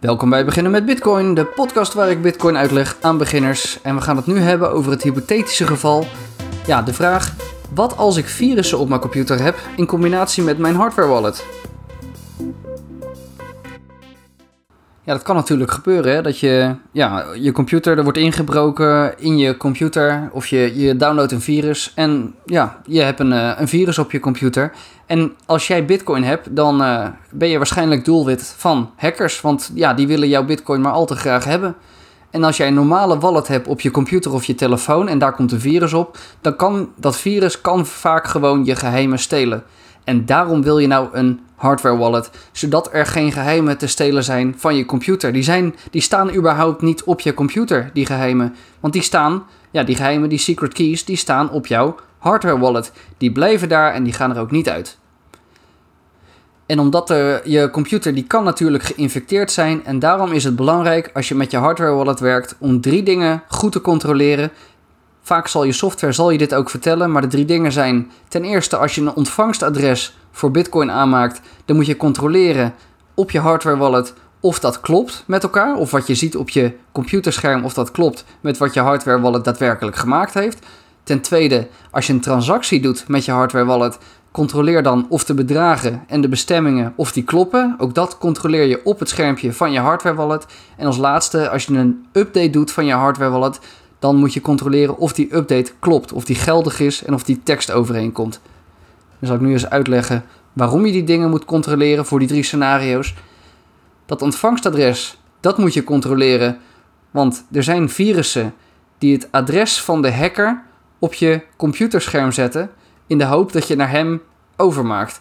Welkom bij Beginnen met Bitcoin, de podcast waar ik Bitcoin uitleg aan beginners. En we gaan het nu hebben over het hypothetische geval. Ja, de vraag: wat als ik virussen op mijn computer heb in combinatie met mijn hardware wallet? Ja, dat kan natuurlijk gebeuren. Hè? Dat je, ja, je computer, er wordt ingebroken in je computer. Of je, je downloadt een virus. En ja, je hebt een, eh, een virus op je computer. En als jij bitcoin hebt, dan uh, ben je waarschijnlijk doelwit van hackers. Want ja, die willen jouw bitcoin maar al te graag hebben. En als jij een normale wallet hebt op je computer of je telefoon en daar komt een virus op, dan kan dat virus kan vaak gewoon je geheimen stelen. En daarom wil je nou een hardware wallet, zodat er geen geheimen te stelen zijn van je computer. Die, zijn, die staan überhaupt niet op je computer, die geheimen. Want die staan, ja, die geheimen, die secret keys, die staan op jouw hardware wallet. Die blijven daar en die gaan er ook niet uit. En omdat er, je computer die kan natuurlijk geïnfecteerd zijn en daarom is het belangrijk als je met je hardware wallet werkt om drie dingen goed te controleren. Vaak zal je software zal je dit ook vertellen, maar de drie dingen zijn ten eerste als je een ontvangstadres voor Bitcoin aanmaakt, dan moet je controleren op je hardware wallet of dat klopt met elkaar, of wat je ziet op je computerscherm of dat klopt met wat je hardware wallet daadwerkelijk gemaakt heeft. Ten tweede, als je een transactie doet met je hardware wallet, controleer dan of de bedragen en de bestemmingen of die kloppen. Ook dat controleer je op het schermpje van je hardware wallet. En als laatste, als je een update doet van je hardware wallet, dan moet je controleren of die update klopt, of die geldig is en of die tekst overeenkomt. Dan zal ik nu eens uitleggen waarom je die dingen moet controleren voor die drie scenario's. Dat ontvangstadres, dat moet je controleren, want er zijn virussen die het adres van de hacker op je computerscherm zetten in de hoop dat je naar hem overmaakt.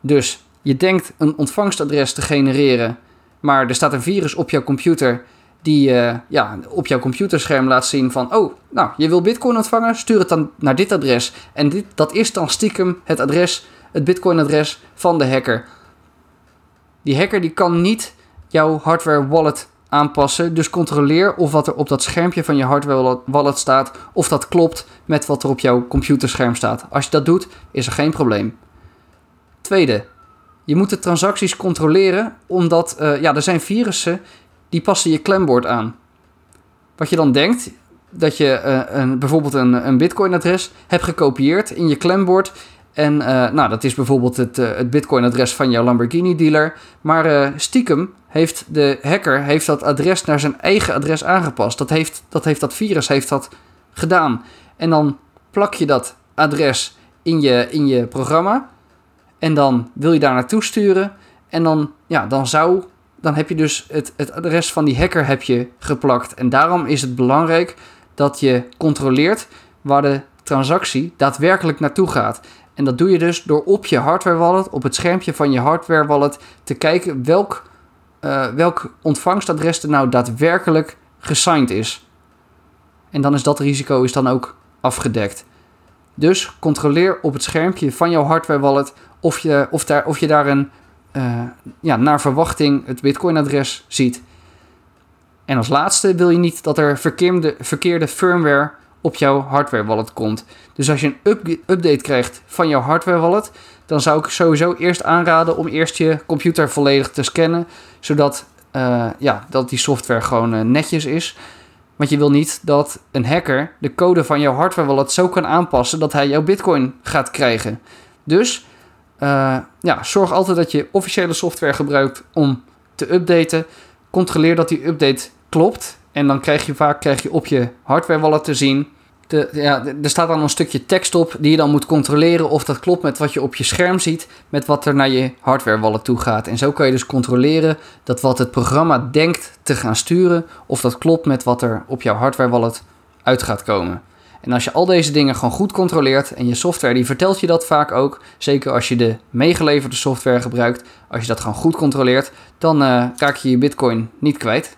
Dus je denkt een ontvangstadres te genereren, maar er staat een virus op jouw computer die uh, ja, op jouw computerscherm laat zien van... oh, nou, je wil bitcoin ontvangen? Stuur het dan naar dit adres. En dit, dat is dan stiekem het adres, het bitcoin-adres van de hacker. Die hacker die kan niet jouw hardware wallet aanpassen. Dus controleer of wat er op dat schermpje van je hardware wallet staat... of dat klopt met wat er op jouw computerscherm staat. Als je dat doet, is er geen probleem. Tweede, je moet de transacties controleren... omdat uh, ja, er zijn virussen die passen je klembord aan. Wat je dan denkt, dat je uh, een, bijvoorbeeld een, een Bitcoin-adres hebt gekopieerd in je klembord. En uh, nou, dat is bijvoorbeeld het, uh, het Bitcoin-adres van jouw Lamborghini-dealer. Maar stiekem heeft de hacker heeft dat adres naar zijn eigen adres aangepast. Dat heeft dat, heeft dat virus heeft dat gedaan. En dan plak je dat adres in je, in je programma. En dan wil je daar naartoe sturen. En dan, ja, dan zou dan heb je dus het, het adres van die hacker heb je geplakt. En daarom is het belangrijk dat je controleert waar de transactie daadwerkelijk naartoe gaat. En dat doe je dus door op je hardware wallet, op het schermpje van je hardware wallet, te kijken welk, uh, welk ontvangstadres er nou daadwerkelijk gesigned is. En dan is dat risico is dan ook afgedekt. Dus controleer op het schermpje van jouw hardware wallet of je, of daar, of je daar een uh, ja, naar verwachting het Bitcoin-adres ziet. En als laatste wil je niet dat er verkeerde, verkeerde firmware op jouw hardware wallet komt. Dus als je een update krijgt van jouw hardware wallet, dan zou ik sowieso eerst aanraden om eerst je computer volledig te scannen, zodat uh, ja, dat die software gewoon uh, netjes is. Want je wil niet dat een hacker de code van jouw hardware wallet zo kan aanpassen dat hij jouw bitcoin gaat krijgen. Dus uh, ja, zorg altijd dat je officiële software gebruikt om te updaten. Controleer dat die update klopt. En dan krijg je vaak krijg je op je hardware wallet te zien. De, ja, er staat dan een stukje tekst op die je dan moet controleren of dat klopt met wat je op je scherm ziet, met wat er naar je hardware wallet toe gaat. En zo kan je dus controleren dat wat het programma denkt te gaan sturen, of dat klopt met wat er op jouw hardware wallet uit gaat komen. En als je al deze dingen gewoon goed controleert en je software die vertelt je dat vaak ook, zeker als je de meegeleverde software gebruikt, als je dat gewoon goed controleert, dan uh, raak je je bitcoin niet kwijt.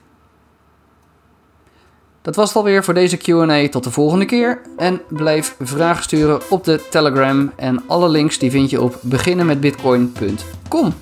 Dat was het alweer voor deze Q&A. Tot de volgende keer. En blijf vragen sturen op de Telegram. En alle links die vind je op beginnenmetbitcoin.com.